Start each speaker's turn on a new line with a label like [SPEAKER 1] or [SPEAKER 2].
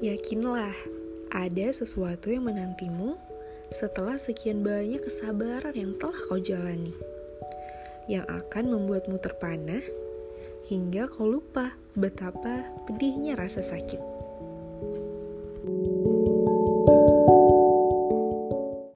[SPEAKER 1] Yakinlah, ada sesuatu yang menantimu setelah sekian banyak kesabaran yang telah kau jalani, yang akan membuatmu terpana hingga kau lupa betapa pedihnya rasa sakit.